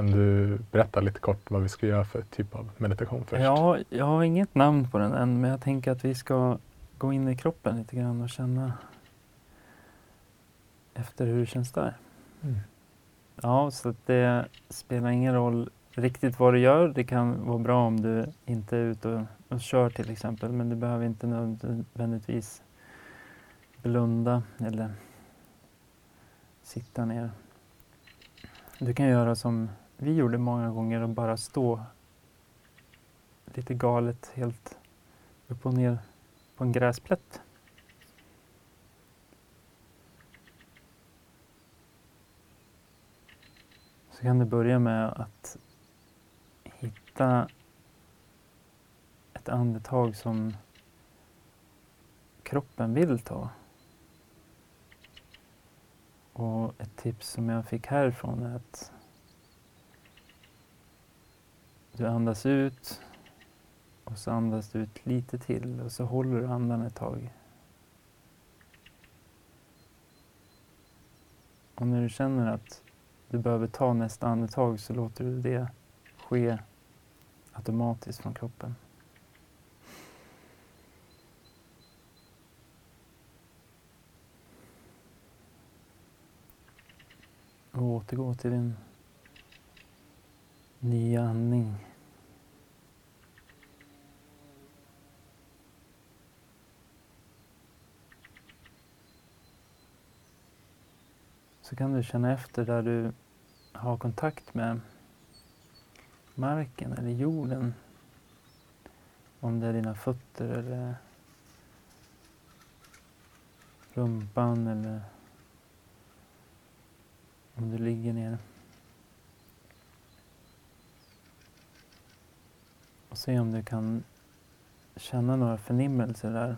Kan du berätta lite kort vad vi ska göra för typ av meditation först? Ja, jag har inget namn på den än, men jag tänker att vi ska gå in i kroppen lite grann och känna efter hur det känns där. Mm. Ja, så att det spelar ingen roll riktigt vad du gör. Det kan vara bra om du inte är ute och, och kör till exempel, men du behöver inte nödvändigtvis blunda eller sitta ner. Du kan göra som vi gjorde många gånger och bara stå lite galet helt upp och ner på en gräsplätt. Så kan du börja med att hitta ett andetag som kroppen vill ta. Och ett tips som jag fick härifrån är att du andas ut och så andas du ut lite till och så håller du andan ett tag. Och när du känner att du behöver ta nästa andetag så låter du det ske automatiskt från kroppen. Och återgå till din nya andning. Så kan du känna efter där du har kontakt med marken eller jorden. Om det är dina fötter eller rumpan eller om du ligger ner. Och se om du kan känna några förnimmelser där.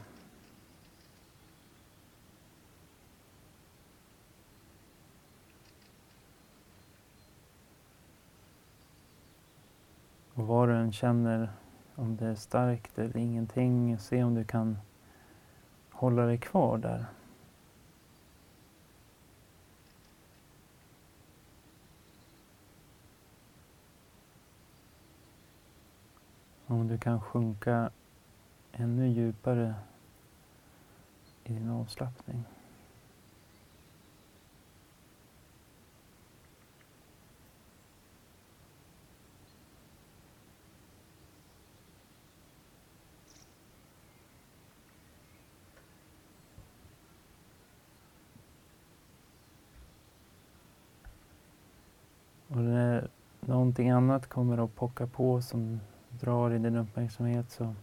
Och vad du än känner, om det är starkt eller ingenting, se om du kan hålla dig kvar där. Om du kan sjunka ännu djupare i din avslappning. Någonting annat kommer att pocka på som drar i din uppmärksamhet så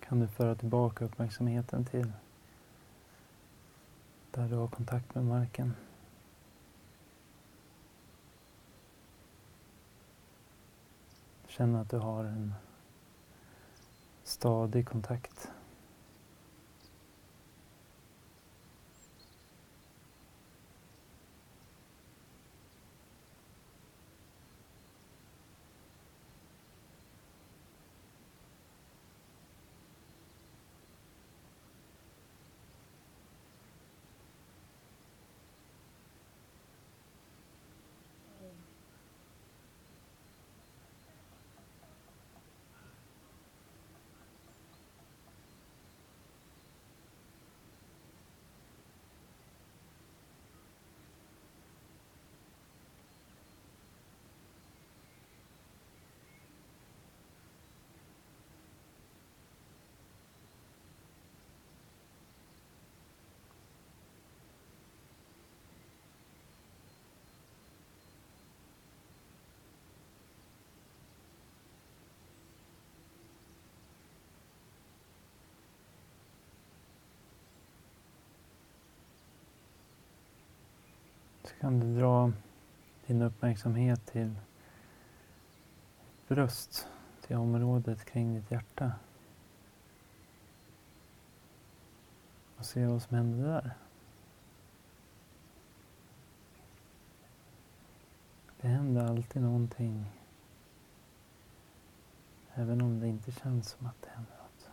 kan du föra tillbaka uppmärksamheten till där du har kontakt med marken. Känn att du har en stadig kontakt kan du dra din uppmärksamhet till bröst, till området kring ditt hjärta. Och se vad som händer där. Det händer alltid någonting. Även om det inte känns som att det händer något.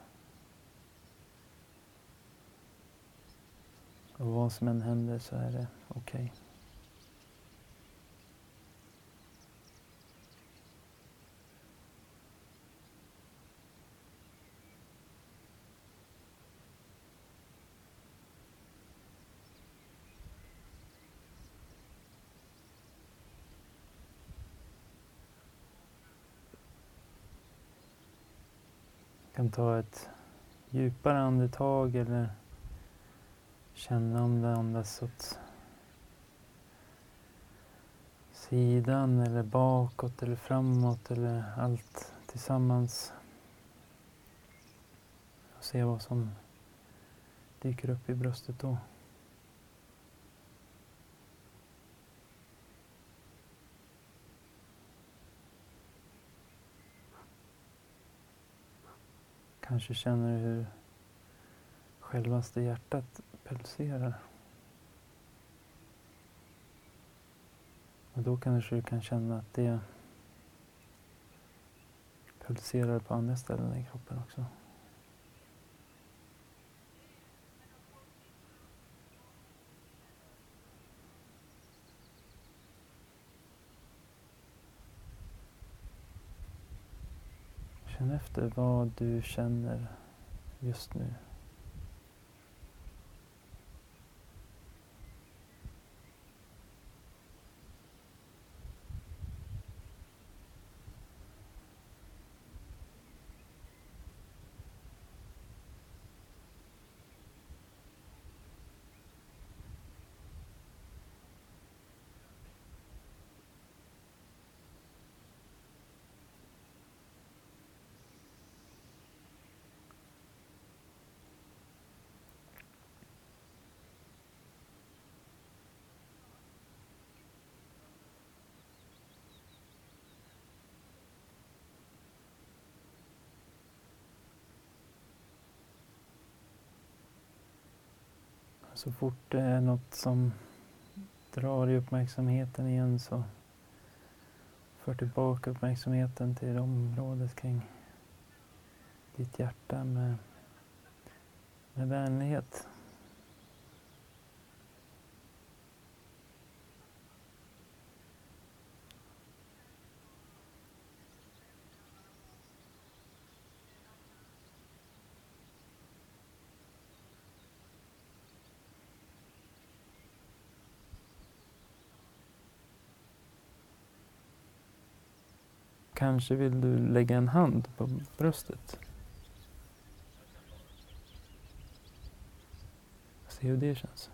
Och vad som än händer så är det okej. Okay. Kan ta ett djupare andetag eller känna om det andas åt sidan eller bakåt eller framåt eller allt tillsammans. Och se vad som dyker upp i bröstet då. Kanske känner du hur självaste hjärtat pulserar. Och då kanske du kan känna att det pulserar på andra ställen i kroppen också. Känn efter vad du känner just nu. Så fort det är något som drar i uppmärksamheten igen så för tillbaka uppmärksamheten till området kring ditt hjärta med, med vänlighet. Kanske vill du lägga en hand på bröstet. Se hur det känns.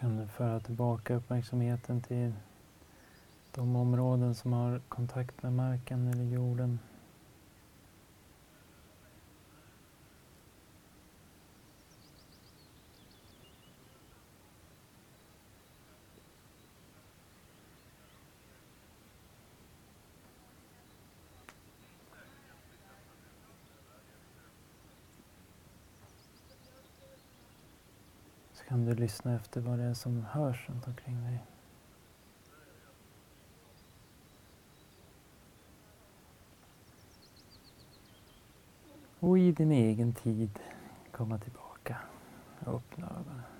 Kan du föra tillbaka uppmärksamheten till de områden som har kontakt med marken eller jorden. Kan du lyssna efter vad det är som hörs runt omkring dig. Och i din egen tid komma tillbaka och öppna ögonen.